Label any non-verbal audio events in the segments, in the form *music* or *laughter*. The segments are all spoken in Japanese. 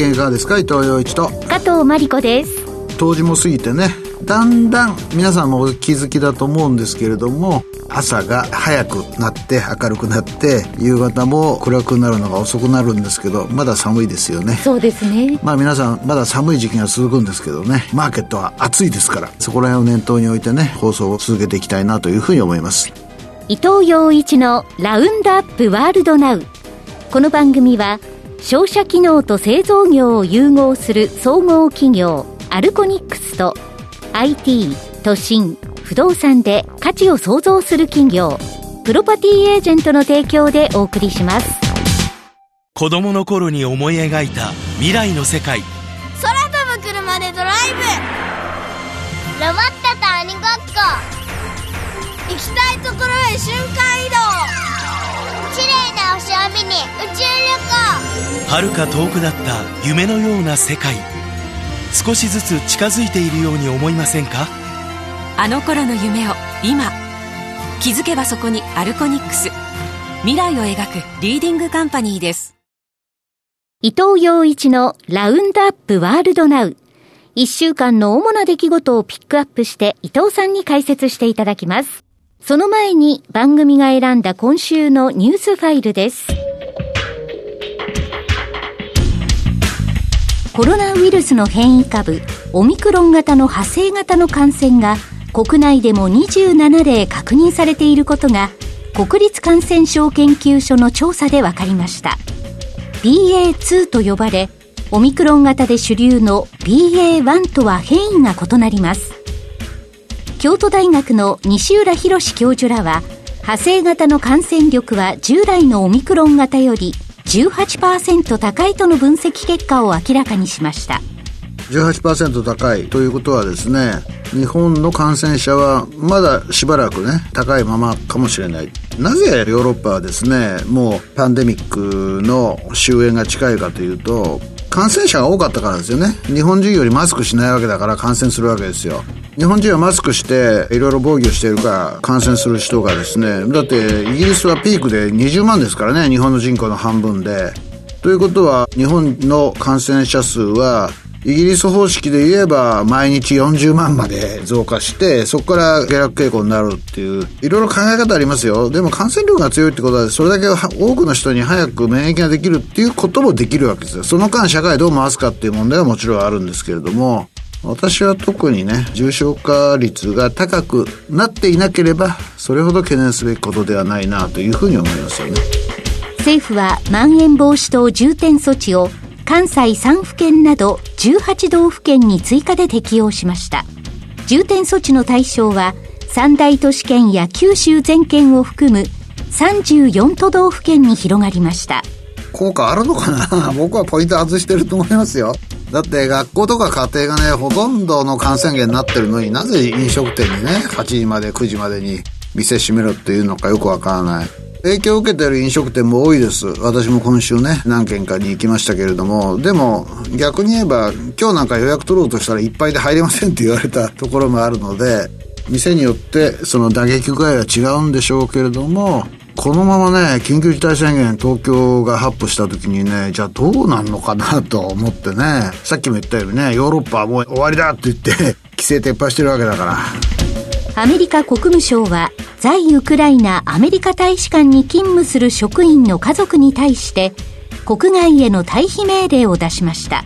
件いかがですか？伊藤洋一と。加藤真理子です。冬至も過ぎてね。だんだん皆さんもお気づきだと思うんですけれども朝が早くなって明るくなって夕方も暗くなるのが遅くなるんですけどまだ寒いですよね。そうですね。まあ皆さんまだ寒い時期が続くんですけどね。マーケットは暑いですから。そこら辺を念頭に置いてね放送を続けていきたいなというふうに思います。伊藤洋一のラウンドアップワールドナウ。この番組は商社機能と製造業を融合する総合企業アルコニックスと IT 都心不動産で価値を創造する企業プロパティエージェントの提供でお送りします。子供の頃に思い描いた未来の世界。空飛ぶ車でドライブ。ロボットと鬼ごっこ。行きたいところへ瞬間移動綺麗な星を見に宇宙旅行。遥か遠くだった夢のような世界。少しずつ近づいているように思いませんか？あの頃の夢を今気づけばそこにアルコニックス。未来を描くリーディングカンパニーです。伊藤洋一のラウンドアップワールドナウ。一週間の主な出来事をピックアップして伊藤さんに解説していただきますその前に番組が選んだ今週のニュースファイルです。コロナウイルスの変異株オミクロン型の派生型の感染が国内でも27例確認されていることが国立感染症研究所の調査で分かりました。BA.2 と呼ばれオミクロン型で主流の BA.1 とは変異が異なります。京都大学の西浦博教授らは派生型の感染力は従来のオミクロン型より18%高いとの分析結果を明らかにしました。18%高いということはですね日本の感染者はまだしばらくね高いままかもしれない。なぜヨーロッパはですねもうパンデミックの終焉が近いかというと感染者が多かったからですよね。日本人よりマスクしないわけだから感染するわけですよ。日本人はマスクしていろいろ防御しているから感染する人がですねだってイギリスはピークで20万ですからね日本の人口の半分で。ということは日本の感染者数はイギリス方式で言えば毎日40万まで増加してそこから下落傾向になるっていういろいろ考え方ありますよ。でも感染力が強いってことはそれだけ多くの人に早く免疫ができるっていうこともできるわけですよ。その間社会どう回すかっていう問題はもちろんあるんですけれども私は特にね重症化率が高くなっていなければそれほど懸念すべきことではないなというふうに思いますよね。政府はまん延防止等重点措置を関西3府県など18道府県に追加で適用しました。重点措置の対象は三大都市圏や九州全県を含む34都道府県に広がりました。効果あるのかな？*laughs* 僕はポイント外してると思いますよ。だって学校とか家庭がねほとんどの感染源になってるのになぜ飲食店にね8時まで9時までに店閉めろっていうのかよくわからない。影響を受けている飲食店も多いです。私も今週ね何軒かに行きましたけれども。でも逆に言えば今日なんか予約取ろうとしたらいっぱいで入れませんって言われたところもあるので店によってその打撃具合は違うんでしょうけれどもこのままね緊急事態宣言東京が発布した時にねじゃあどうなんのかなと思ってね。さっきも言ったようにねヨーロッパはもう終わりだって言って規制撤廃してるわけだから。アメリカ国務省は在ウクライナアメリカ大使館に勤務する職員の家族に対して国外への退避命令を出しました。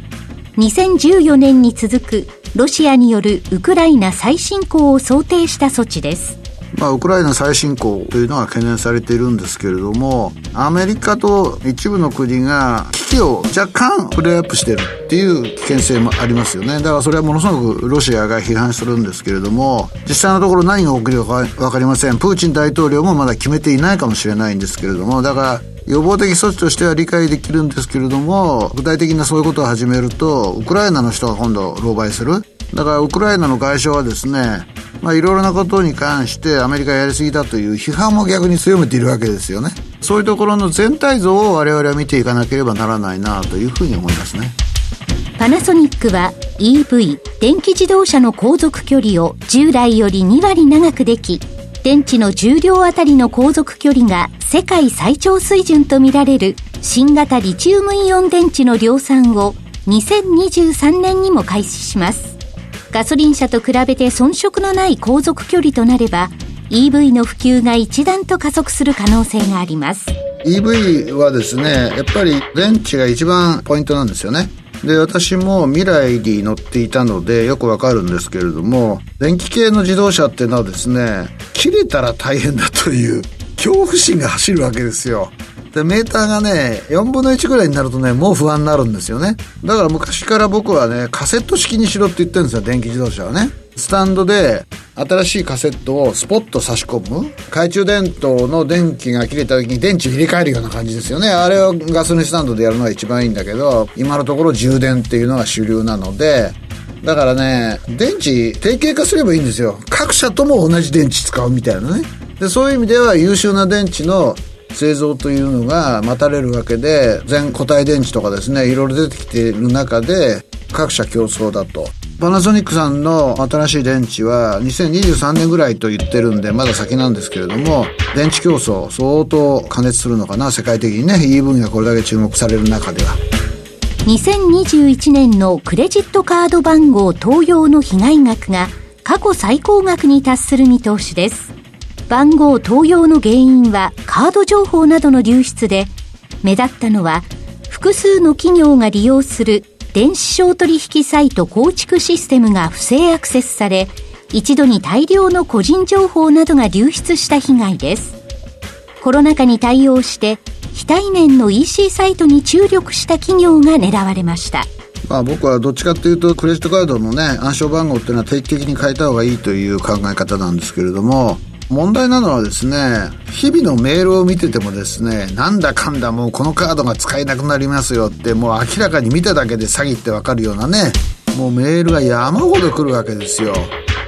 2014年に続くロシアによるウクライナ再侵攻を想定した措置です。まあ、ウクライナ再侵攻というのが懸念されているんですけれどもアメリカと一部の国が危機を若干プレーアップしてるっていう危険性もありますよね。だからそれはものすごくロシアが批判するんですけれども実際のところ何が起きるか分かりません。プーチン大統領もまだ決めていないかもしれないんですけれどもだから予防的措置としては理解できるんですけれども具体的なそういうことを始めるとウクライナの人が今度狼狽する。だからウクライナの外相はですねまあいろいろなことに関してアメリカやりすぎだという批判も逆に強めているわけですよねそういうところの全体像を我々は見ていかなければならないなというふうに思いますねパナソニックは EV 電気自動車の航続距離を従来より2割長くでき電池の重量あたりの航続距離が世界最長水準とみられる新型リチウムイオン電池の量産を2023年にも開始します。ガソリン車と比べて遜色のない航続距離となれば、EV の普及が一段と加速する可能性があります。EV はですね、やっぱり電池が一番ポイントなんですよね。で、私も未来に乗っていたのでよくわかるんですけれども、電気系の自動車っていうのはですね、切れたら大変だという恐怖心が走るわけですよ。で、メーターがね、4分の1ぐらいになるとね、もう不安になるんですよね。だから昔から僕はね、カセット式にしろって言ってるんですよ、電気自動車はね。スタンドで新しいカセットをスポッと差し込む。懐中電灯の電気が切れた時に電池入れ替えるような感じですよね。あれをガソリンスタンドでやるのが一番いいんだけど今のところ充電っていうのが主流なので。だからね電池定型化すればいいんですよ。各社とも同じ電池使うみたいなね。でそういう意味では優秀な電池の製造というのが待たれるわけで全固体電池とかですねいろいろ出てきている中で各社競争だと。パナソニックさんの新しい電池は2023年ぐらいと言ってるんでまだ先なんですけれども電池競争相当加熱するのかな世界的にね EV がこれだけ注目される中では。2021年のクレジットカード番号盗用の被害額が過去最高額に達する見通しです。番号盗用の原因はカード情報などの流出で目立ったのは複数の企業が利用する電子商取引サイト構築システムが不正アクセスされ、一度に大量の個人情報などが流出した被害です。コロナ禍に対応して、非対面の EC サイトに注力した企業が狙われました。まあ僕はどっちかっていうとクレジットカードのね暗証番号っていうのは定期的に変えた方がいいという考え方なんですけれども問題なのはですね、日々のメールを見ててもですね、なんだかんだもうこのカードが使えなくなりますよって、もう明らかに見ただけで詐欺ってわかるようなね、もうメールが山ほど来るわけですよ。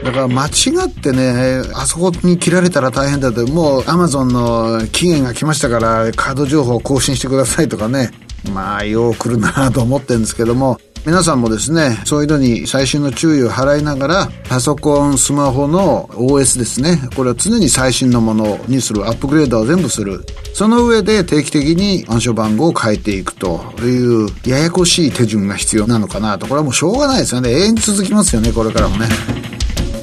だから間違ってね、あそこに切られたら大変だと、もうアマゾンの期限が来ましたからカード情報を更新してくださいとかね、まあ、よう来るなと思ってるんですけども、皆さんもですね、そういうのに最新の注意を払いながら、パソコン、スマホの OS ですね、これは常に最新のものにする、アップグレードを全部する。その上で定期的に暗証番号を変えていくという、ややこしい手順が必要なのかなと。これはもうしょうがないですよね。永遠に続きますよね、これからもね。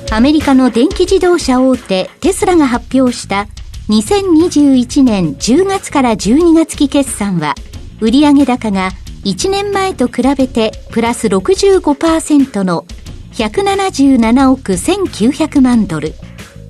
アメリカの電気自動車大手テスラが発表した2021年10月から12月期決算は、売上高が1年前と比べてプラス65%の177億1900万ドル。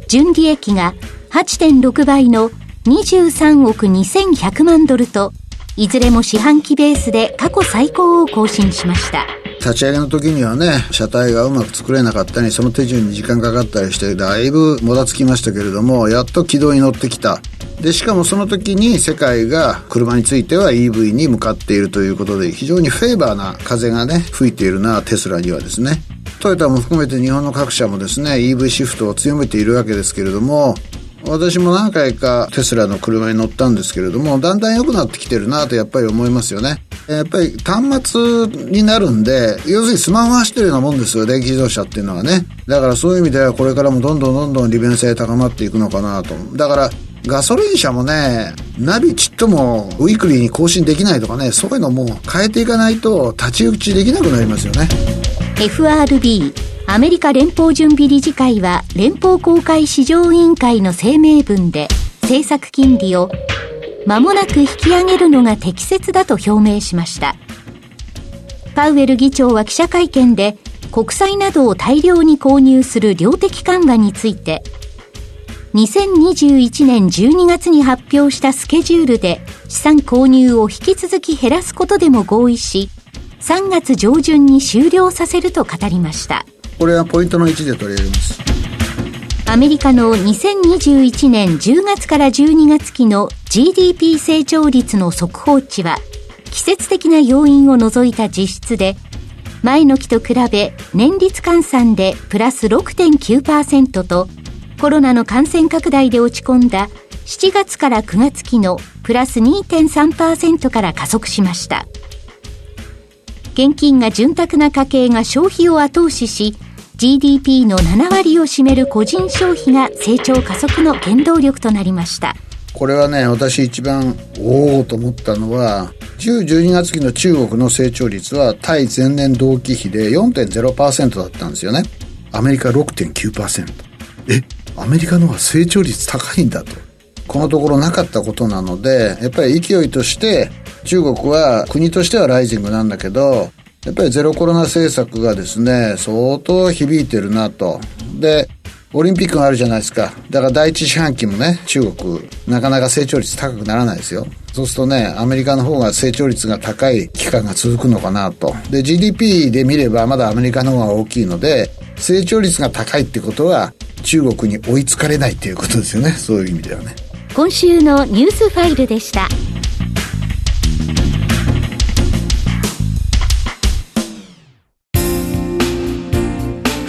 純利益が8.6倍の23億2100万ドルと、いずれも四半期ベースで過去最高を更新しました。立ち上げの時にはね、車体がうまく作れなかったり、その手順に時間かかったりして、だいぶもたつきましたけれども、やっと軌道に乗ってきた。で、しかもその時に世界が車については EV に向かっているということで、非常にフェーバーな風がね、吹いているな、テスラにはですね。トヨタも含めて日本の各社もですね、EV シフトを強めているわけですけれども、私も何回かテスラの車に乗ったんですけれども、だんだん良くなってきてるなとやっぱり思いますよね。やっぱり端末になるんで、要するにスマホ走ってるようなもんですよ、電気自動車っていうのはね。だからそういう意味ではこれからもどんどんどんどん利便性高まっていくのかなと。だからガソリン車もね、ナビちっともウィークリーに更新できないとかね、そういうのも変えていかないと太刀打ちできなくなりますよね。FRB アメリカ連邦準備理事会は連邦公開市場委員会の声明文で政策金利を間もなく引き上げるのが適切だと表明しました。パウエル議長は記者会見で国債などを大量に購入する量的緩和について2021年12月に発表したスケジュールで資産購入を引き続き減らすことでも合意し、3月上旬に終了させると語りました。これはポイントの1で取り上げます。アメリカの2021年10月から12月期の GDP 成長率の速報値は、季節的な要因を除いた実質で、前の期と比べ年率換算でプラス6.9%と、コロナの感染拡大で落ち込んだ7月から9月期のプラス2.3%から加速しました。現金が潤沢な家計が消費を後押しし、GDP の7割を占める個人消費が成長加速の原動力となりました。これはね、私一番、おおと思ったのは、10、12月期の中国の成長率は対前年同期比で4.0%だったんですよね。アメリカ6.9%。え、アメリカの方が成長率高いんだと。このところなかったことなので、やっぱり勢いとして中国は国としてはライジングなんだけど、やっぱりゼロコロナ政策がですね、相当響いてるなと。で、オリンピックがあるじゃないですか。だから第一四半期もね、中国、なかなか成長率高くならないですよ。そうするとね、アメリカの方が成長率が高い期間が続くのかなと。で、GDP で見ればまだアメリカの方が大きいので、成長率が高いってことは、中国に追いつかれないっていうことですよね。そういう意味ではね。今週のニュースファイルでした。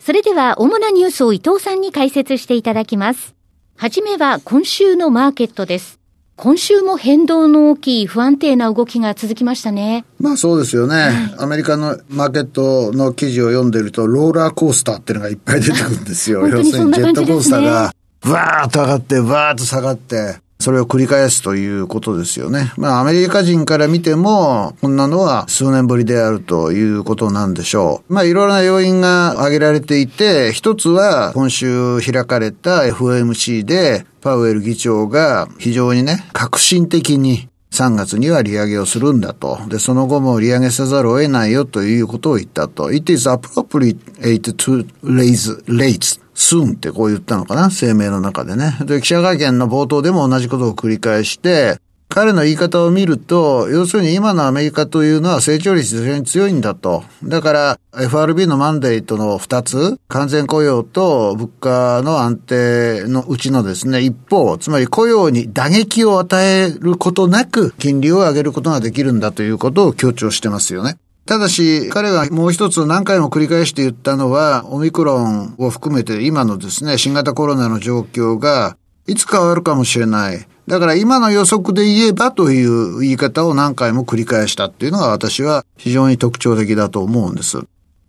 それでは主なニュースを伊藤さんに解説していただきます。はじめは今週のマーケットです。今週も変動の大きい不安定な動きが続きましたね。まあそうですよね。はい、アメリカのマーケットの記事を読んでると、ローラーコースターっていうのがいっぱい出てくるんですよ。要するにジェットコースターが、わーっと上がって、わーっと下がって、それを繰り返すということですよね。まあ、アメリカ人から見ても、こんなのは数年ぶりであるということなんでしょう。まあ、いろいろな要因が挙げられていて、一つは今週開かれた FOMC で、パウエル議長が非常にね、革新的に3月には利上げをするんだと。で、その後も利上げせざるを得ないよということを言ったと。It is appropriate to raise rates soon ってこう言ったのかな？声明の中でね。で、記者会見の冒頭でも同じことを繰り返して、彼の言い方を見ると、要するに今のアメリカというのは成長率非常に強いんだと。だから、FRB のマンデートの2つ、完全雇用と物価の安定のうちのですね、一方、つまり雇用に打撃を与えることなく、金利を上げることができるんだということを強調してますよね。ただし、彼がもう一つ何回も繰り返して言ったのは、オミクロンを含めて今のですね、新型コロナの状況が、いつ変わるかもしれない。だから今の予測で言えばという言い方を何回も繰り返したっていうのが私は非常に特徴的だと思うんです。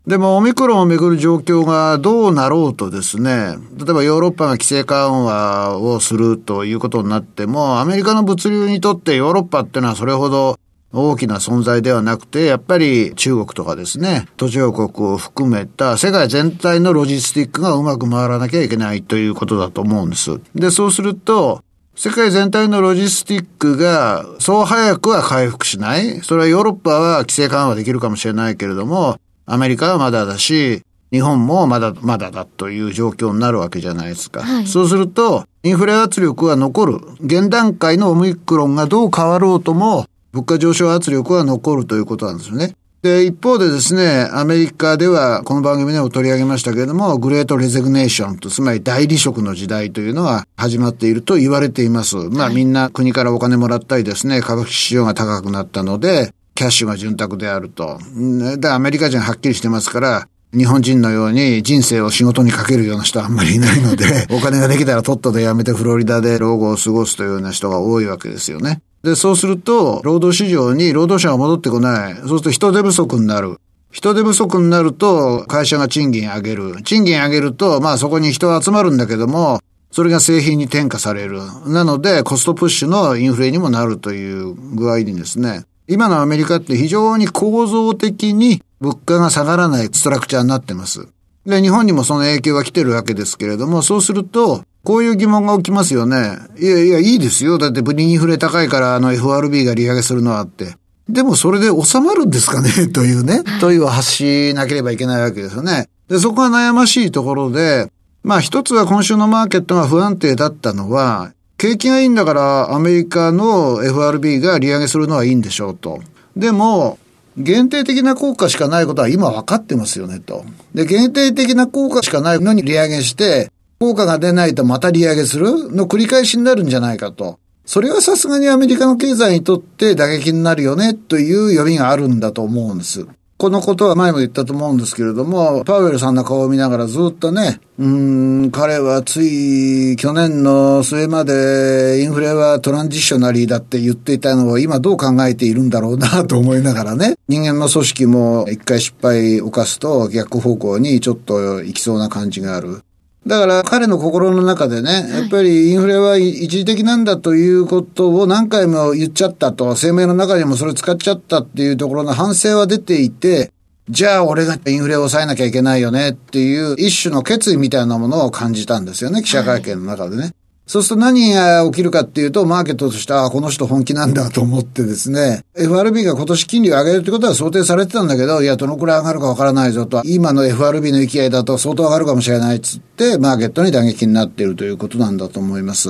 でも、オミクロンをめぐる状況がどうなろうとですね、例えばヨーロッパが規制緩和をするということになっても、アメリカの物流にとってヨーロッパっていうのはそれほど大きな存在ではなくて、やっぱり中国とかですね、途上国を含めた世界全体のロジスティックがうまく回らなきゃいけないということだと思うんです。で、そうすると、世界全体のロジスティックがそう早くは回復しない。それはヨーロッパは規制緩和できるかもしれないけれども、アメリカはまだだし、日本もまだまだだという状況になるわけじゃないですか。はい、そうすると、インフレ圧力は残る。現段階のオミクロンがどう変わろうとも、物価上昇圧力は残るということなんですよね。で、一方でですね、アメリカでは、この番組でも取り上げましたけれども、グレートレゼグネーションと、つまり大離職の時代というのが始まっていると言われています。まあ、みんな国からお金もらったりですね、株式市場が高くなったので、キャッシュが潤沢であると。で、アメリカ人はっきりしてますから、日本人のように人生を仕事にかけるような人はあんまりいないので、*laughs* お金ができたらとっとと辞めてフロリダで老後を過ごすというような人が多いわけですよね。で、そうすると、労働市場に労働者が戻ってこない。そうすると人手不足になる。人手不足になると、会社が賃金上げる。賃金上げると、まあそこに人が集まるんだけども、それが製品に転嫁される。なので、コストプッシュのインフレにもなるという具合にですね、今のアメリカって非常に構造的に物価が下がらないストラクチャーになってます。で、日本にもその影響が来てるわけですけれども、そうすると、こういう疑問が起きますよね。いやいや、いいですよ。だってブリインフレ高いからあの FRB が利上げするのはって。でもそれで収まるんですかね？*laughs* というね、問いを発しなければいけないわけですよね。で、そこが悩ましいところで、まあ一つは今週のマーケットが不安定だったのは、景気がいいんだからアメリカの FRB が利上げするのはいいんでしょうと。でも、限定的な効果しかないことは今分かってますよねと。で、限定的な効果しかないのに利上げして、効果が出ないとまた利上げする？の繰り返しになるんじゃないかと。それはさすがにアメリカの経済にとって打撃になるよねという読みがあるんだと思うんです。このことは前も言ったと思うんですけれども、パウエルさんの顔を見ながらずっとね、うん、彼はつい去年の末までインフレはトランジショナリーだって言っていたのを今どう考えているんだろうなと思いながらね、人間の組織も一回失敗を犯すと逆方向にちょっと行きそうな感じがある。だから彼の心の中でね、やっぱりインフレは一時的なんだということを何回も言っちゃったと、声明の中にもそれ使っちゃったっていうところの反省は出ていて、じゃあ俺がインフレを抑えなきゃいけないよねっていう一種の決意みたいなものを感じたんですよね、記者会見の中でね。そうすると何が起きるかっていうと、マーケットとしては、この人本気なんだと思ってですね、FRB が今年金利を上げるってことは想定されてたんだけど、いや、どのくらい上がるかわからないぞと、今の FRB の勢いだと相当上がるかもしれないっつって、マーケットに打撃になっているということなんだと思います。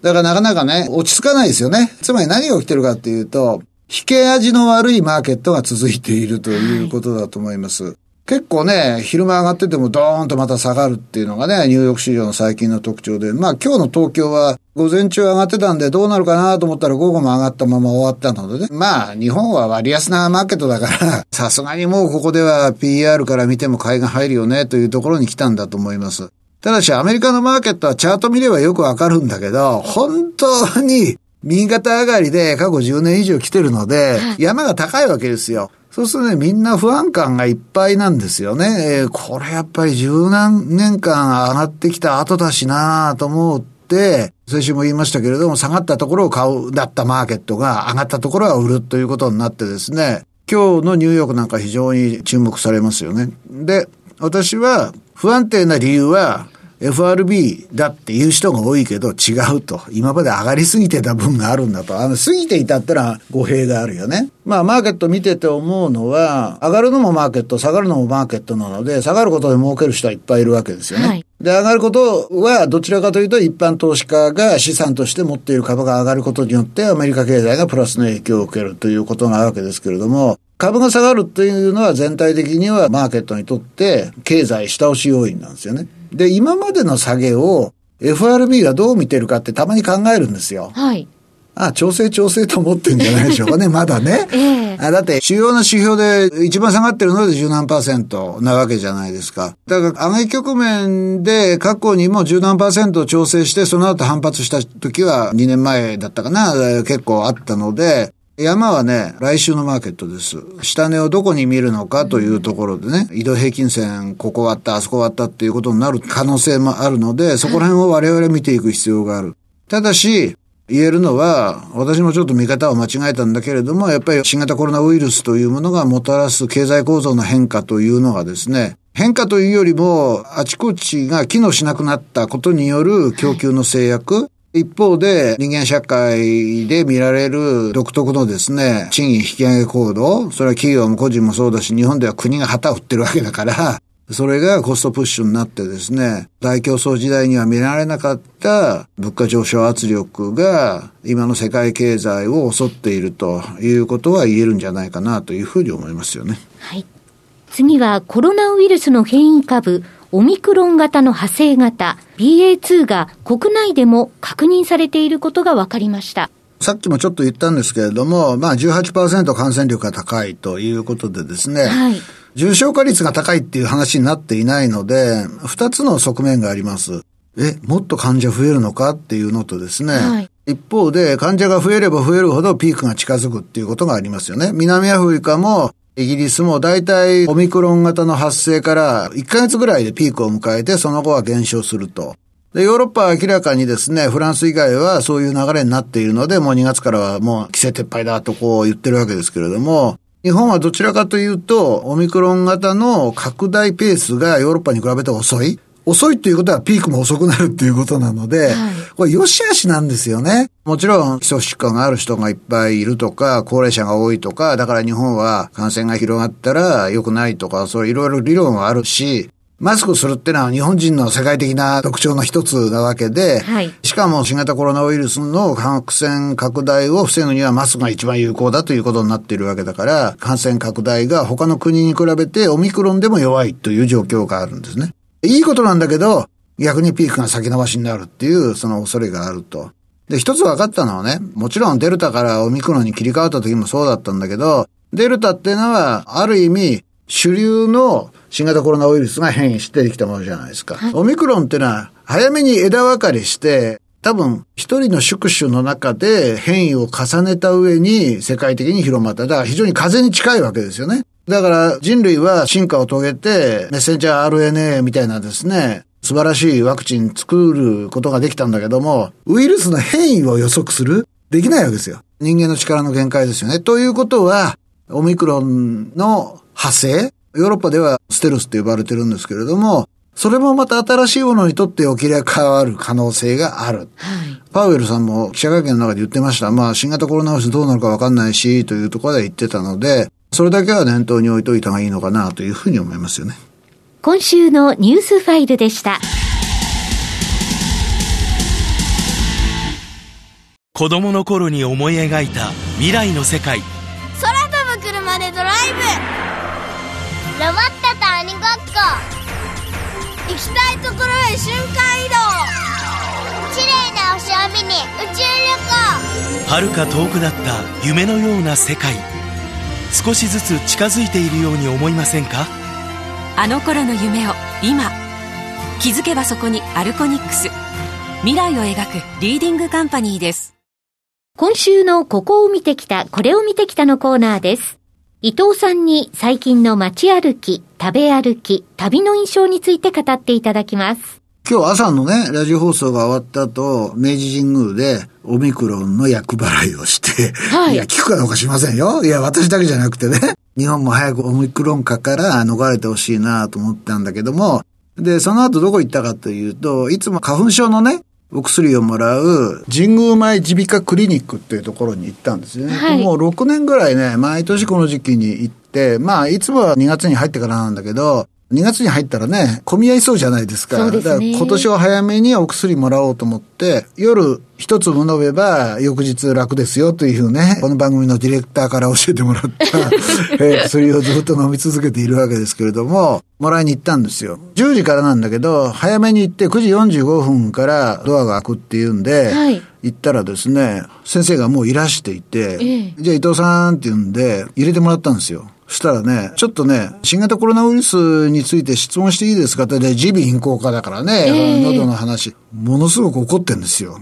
だからなかなかね、落ち着かないですよね。つまり何が起きてるかっていうと、引け味の悪いマーケットが続いているということだと思います。はい結構ね、昼間上がっててもドーンとまた下がるっていうのがね、ニューヨーク市場の最近の特徴で、まあ今日の東京は午前中上がってたんでどうなるかなと思ったら午後も上がったまま終わったのでね。まあ日本は割安なマーケットだから *laughs* さすがにもうここでは PR から見ても買いが入るよねというところに来たんだと思います。ただしアメリカのマーケットはチャート見ればよくわかるんだけど、本当に右肩上がりで過去10年以上来てるので、山が高いわけですよ。そうするとね、みんな不安感がいっぱいなんですよね。えー、これやっぱり十何年間上がってきた後だしなと思って、先週も言いましたけれども、下がったところを買うだったマーケットが上がったところは売るということになってですね、今日のニューヨークなんか非常に注目されますよね。で、私は不安定な理由は、FRB だっていう人が多いけど違うと。今まで上がりすぎてた分があるんだと。あの、過ぎていたったら語弊があるよね。まあ、マーケット見てて思うのは、上がるのもマーケット、下がるのもマーケットなので、下がることで儲ける人はいっぱいいるわけですよね。はい、で、上がることは、どちらかというと、一般投資家が資産として持っている株が上がることによって、アメリカ経済がプラスの影響を受けるということなわけですけれども、株が下がるというのは全体的にはマーケットにとって経済下押し要因なんですよね。で、今までの下げを FRB がどう見てるかってたまに考えるんですよ。はい。あ調整調整と思ってんじゃないでしょうかね、*laughs* まだね。ええあだって、主要な指標で一番下がってるので十何パーセントなわけじゃないですか。だから、上げ局面で過去にも十何パーセント調整して、その後反発した時は2年前だったかな、結構あったので、山はね、来週のマーケットです。下値をどこに見るのかというところでね、移動平均線、ここ割った、あそこ割ったっていうことになる可能性もあるので、そこら辺を我々見ていく必要がある。ただし、言えるのは、私もちょっと見方を間違えたんだけれども、やっぱり新型コロナウイルスというものがもたらす経済構造の変化というのがですね、変化というよりも、あちこちが機能しなくなったことによる供給の制約、一方で人間社会で見られる独特のですね、賃金引き上げ行動、それは企業も個人もそうだし、日本では国が旗を振ってるわけだから、それがコストプッシュになってですね、大競争時代には見られなかった物価上昇圧力が今の世界経済を襲っているということは言えるんじゃないかなというふうに思いますよね。はい。次はコロナウイルスの変異株、オミクロン型の派生型 BA2 が国内でも確認されていることが分かりました。さっきもちょっと言ったんですけれども、まあ18%感染力が高いということでですね、はい、重症化率が高いっていう話になっていないので、二つの側面があります。え、もっと患者増えるのかっていうのとですね、はい、一方で患者が増えれば増えるほどピークが近づくっていうことがありますよね。南アフリカもイギリスも大体オミクロン型の発生から1ヶ月ぐらいでピークを迎えて、その後は減少すると。で、ヨーロッパは明らかにですね、フランス以外はそういう流れになっているので、もう2月からはもう規制撤廃だとこう言ってるわけですけれども、日本はどちらかというと、オミクロン型の拡大ペースがヨーロッパに比べて遅い。遅いっていうことはピークも遅くなるっていうことなので、はい、これ良し悪しなんですよね。もちろん基礎疾患がある人がいっぱいいるとか、高齢者が多いとか、だから日本は感染が広がったら良くないとか、そういろいろ理論はあるし、マスクするってのは日本人の世界的な特徴の一つなわけで、はい、しかも新型コロナウイルスの感染拡大を防ぐにはマスクが一番有効だということになっているわけだから、感染拡大が他の国に比べてオミクロンでも弱いという状況があるんですね。いいことなんだけど、逆にピークが先延ばしになるっていう、その恐れがあると。で、一つ分かったのはね、もちろんデルタからオミクロンに切り替わった時もそうだったんだけど、デルタっていうのは、ある意味、主流の新型コロナウイルスが変異してできたものじゃないですか。オミクロンっていうのは、早めに枝分かれして、多分、一人の宿主の中で変異を重ねた上に世界的に広まった。だから非常に風に近いわけですよね。だから人類は進化を遂げて、メッセンジャー RNA みたいなですね、素晴らしいワクチン作ることができたんだけども、ウイルスの変異を予測する？できないわけですよ。人間の力の限界ですよね。ということは、オミクロンの派生？ヨーロッパではステルスって呼ばれてるんですけれども、それもまた新しいものにとって起きり変わる可能性がある。はい、パウエルさんも記者会見の中で言ってました。まあ、新型コロナウイルスどうなるかわかんないし、というところで言ってたので、それだけは念頭に置いといた方がいいのかなというふうに思いますよね。今週のニュースファイルでした。子供の頃に思い描いた未来の世界。空飛ぶ車でドライブ。ロボットと鬼ごっこ。行きたいところへ瞬間移動。綺麗な星を見に宇宙旅行。遥か遠くなった夢のような世界少しずつ近づいているように思いませんか？あの頃の夢を今。気づけばそこにアルコニックス。未来を描くリーディングカンパニーです。今週のここを見てきたこれを見てきたのコーナーです。伊藤さんに最近の街歩き食べ歩き旅の印象について語っていただきます今日朝のね、ラジオ放送が終わった後、明治神宮でオミクロンの厄払いをして、はい、いや、聞くかどうかしませんよ。いや、私だけじゃなくてね、日本も早くオミクロン化から逃れてほしいなと思ったんだけども、で、その後どこ行ったかというと、いつも花粉症のね、お薬をもらう神宮前耳鼻科クリニックっていうところに行ったんですね。はい、もう6年ぐらいね、毎年この時期に行って、まあ、いつもは2月に入ってからなんだけど、2月に入ったらね、混み合いそうじゃないですか。だから今年は早めにお薬もらおうと思って、夜一粒飲めば翌日楽ですよというね、この番組のディレクターから教えてもらった *laughs* えー、薬をずっと飲み続けているわけですけれども、もらいに行ったんですよ。10時からなんだけど、早めに行って9時45分からドアが開くっていうんで、はい、行ったらですね、先生がもういらしていて、ええ、じゃあ伊藤さんって言うんで、入れてもらったんですよ。そしたらね、ちょっとね、新型コロナウイルスについて質問していいですかって、ね、耳鼻咽喉科だからね、えー、喉の話、ものすごく怒ってんですよ。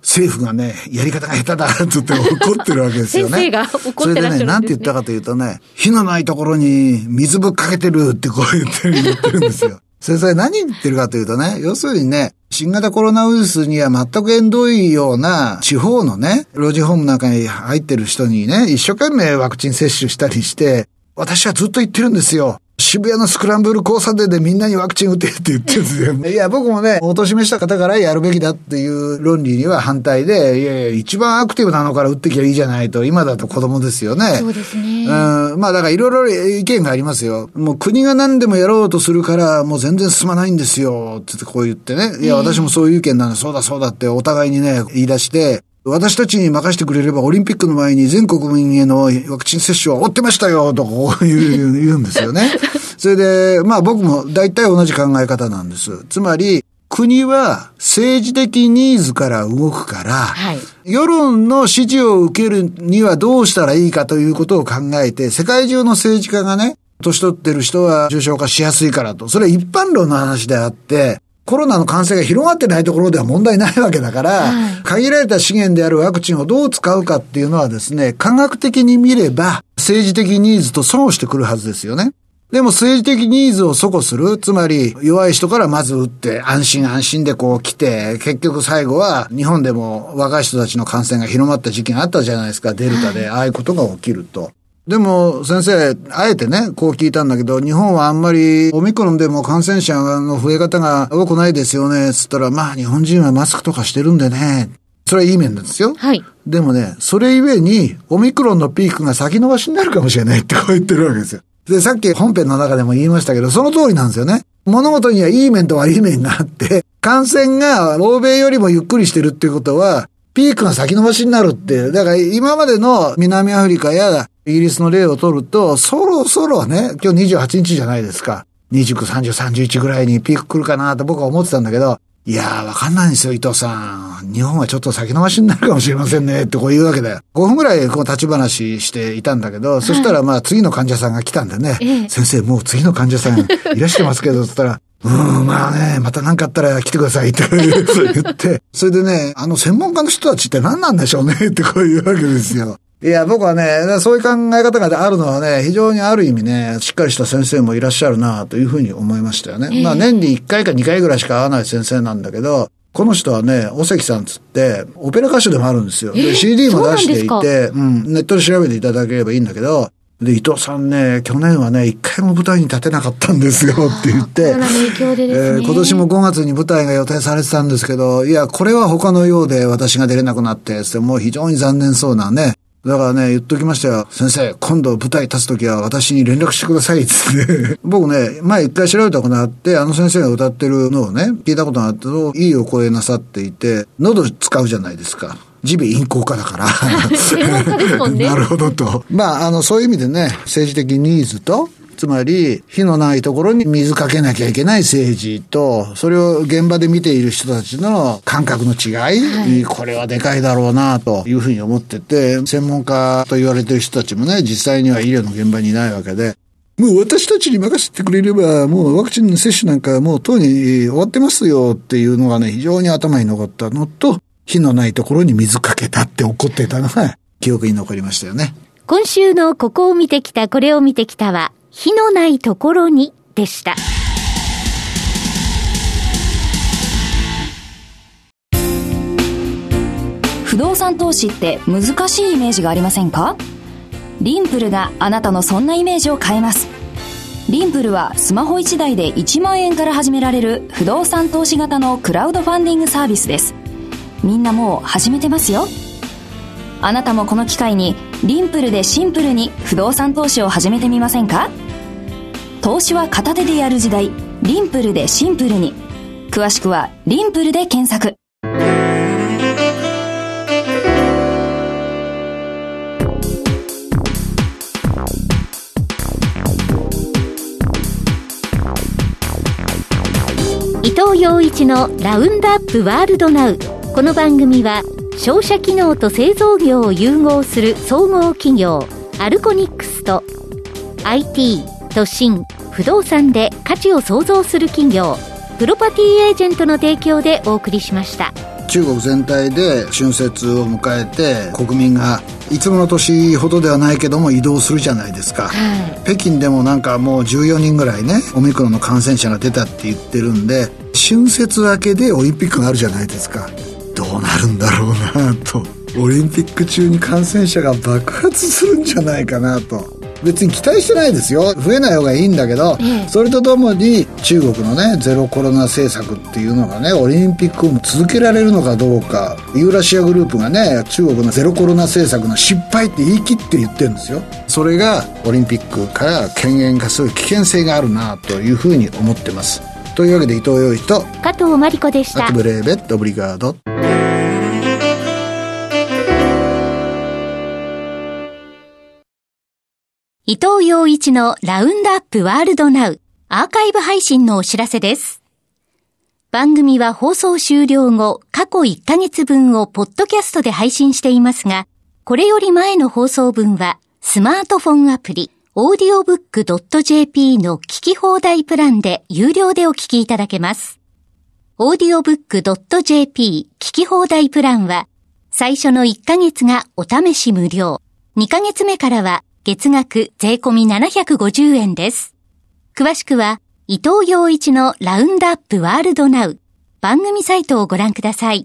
政府がね、やり方が下手だって言って怒ってるわけですよね。*laughs* 先生が怒ってそれでね、なんて言ったかというとね、火のないところに水ぶっかけてるってこう言ってる言ってるんですよ。*laughs* 先生何言ってるかというとね、要するにね、新型コロナウイルスには全く縁遠いような地方のね、老人ホームなんかに入ってる人にね、一生懸命ワクチン接種したりして、私はずっと言ってるんですよ。渋谷のスクランブル交差点でみんなにワクチン打てって言ってるんですよ。*laughs* いや、僕もね、おとしめした方からやるべきだっていう論理には反対で、いやいや、一番アクティブなのから打ってきゃいいじゃないと、今だと子供ですよね。そうですね。うん、まあだからいろいろ意見がありますよ。もう国が何でもやろうとするから、もう全然進まないんですよ、ってこう言ってね。いや、私もそういう意見なんで、そうだそうだってお互いにね、言い出して、私たちに任せてくれればオリンピックの前に全国民へのワクチン接種は追ってましたよとこう言う言うんですよね。*laughs* それで、まあ僕も大体同じ考え方なんです。つまり、国は政治的ニーズから動くから、はい、世論の支持を受けるにはどうしたらいいかということを考えて、世界中の政治家がね、年取ってる人は重症化しやすいからと。それは一般論の話であって、コロナの感染が広がってないところでは問題ないわけだから、はい、限られた資源であるワクチンをどう使うかっていうのはですね、科学的に見れば政治的ニーズと損してくるはずですよね。でも政治的ニーズを阻固する、つまり弱い人からまず打って安心安心でこう来て、結局最後は日本でも若い人たちの感染が広まった時期があったじゃないですか、デルタで、ああいうことが起きると。でも、先生、あえてね、こう聞いたんだけど、日本はあんまり、オミクロンでも感染者の増え方が多くないですよね、つったら、まあ、日本人はマスクとかしてるんでね。それはいい面なんですよ。はい。でもね、それゆえに、オミクロンのピークが先延ばしになるかもしれないって *laughs* こう言ってるわけですよ。で、さっき本編の中でも言いましたけど、その通りなんですよね。物事にはいい面と悪い面があって、感染が欧米よりもゆっくりしてるっていうことは、ピークが先延ばしになるって。だから今までの南アフリカやイギリスの例を取ると、そろそろね、今日28日じゃないですか。29、30、31ぐらいにピーク来るかなと僕は思ってたんだけど、いやー、わかんないんですよ、伊藤さん。日本はちょっと先延ばしになるかもしれませんね、ってこう言うわけだよ。5分ぐらいこう立ち話していたんだけど、そしたらまあ次の患者さんが来たんでね、ええ先生もう次の患者さんいらしてますけど、つったら、うーん、まあね、また何かあったら来てくださいって言って、それでね、あの専門家の人たちって何なんでしょうねってこう言うわけですよ。いや、僕はね、そういう考え方があるのはね、非常にある意味ね、しっかりした先生もいらっしゃるなというふうに思いましたよね。まあ年に1回か2回ぐらいしか会わない先生なんだけど、この人はね、お関さんつって、オペラ歌手でもあるんですよ。で、CD も出していそうなんて、うん、ネットで調べていただければいいんだけど、で、伊藤さんね、去年はね、一回も舞台に立てなかったんですよって言って、えー今年も5月に舞台が予定されてたんですけど、いや、これは他のようで私が出れなくなって、つってもう非常に残念そうなね。だからね、言っときましたよ。先生、今度舞台立つときは私に連絡してください、つって。僕ね、前一回調べたことがあって、あの先生が歌ってるのをね、聞いたことがあって、いいお声なさっていて、喉使うじゃないですか。耳鼻咽喉科だから。*laughs* ね *laughs* なるほどと。まあ、あの、そういう意味でね、政治的ニーズと、つまり、火のないところに水かけなきゃいけない政治と、それを現場で見ている人たちの感覚の違い、これはでかいだろうな、というふうに思ってて、専門家と言われてる人たちもね、実際には医療の現場にいないわけで、もう私たちに任せてくれれば、もうワクチンの接種なんかもうとうに終わってますよっていうのがね、非常に頭に残ったのと、火のないところに水かけたって怒ってたのが、記憶に残りましたよね。今週のここを見てきた、これを見てきたは、火のないところにでした。不動産投資って難しいイメージがありませんか？リンプルがあなたのそんなイメージを変えます。リンプルはスマホ1台で1万円から始められる不動産投資型のクラウドファンディングサービスです。みんなもう始めてますよ。あなたもこの機会にリンプルでシンプルに不動産投資を始めてみませんか？投資は片手でやる時代。リンプルでシンプルに。詳しくはリンプルで検索。伊藤洋一のラウンドアップワールドナウこの番組は商社機能と製造業を融合する総合企業アルコニックスと IT 都心不動産で価値を創造する企業プロパティエージェントの提供でお送りしました。中国全体で春節を迎えて国民がいつもの年ほどではないけども移動するじゃないですか、北京でもなんかもう14人ぐらいねオミクロンの感染者が出たって言ってるんで春節明けでオリンピックがあるじゃないですか。どうなるんだろうなと。オリンピック中に感染者が爆発するんじゃないかなと。別に期待してないですよ。増えない方がいいんだけど、それとともに中国のねゼロコロナ政策っていうのがねオリンピックも続けられるのかどうかユーラシアグループがね中国のゼロコロナ政策の失敗って言い切って言ってるんですよ。それがオリンピックから権限化する危険性があるなというふうに思ってます。というわけで伊藤洋一と加藤真理子でした。アクブレーベットオブリガード伊藤洋一のラウンドアップワールドナウアーカイブ配信のお知らせです。番組は放送終了後、過去1ヶ月分をポッドキャストで配信していますが、これより前の放送分はスマートフォンアプリ、audiobook.jp の聞き放題プランで有料でお聞きいただけます。audiobook.jp 聞き放題プランは、最初の1ヶ月がお試し無料。2ヶ月目からは月額税込み750円です。詳しくは、伊藤洋一のラウンドアップワールドナウ番組サイトをご覧ください。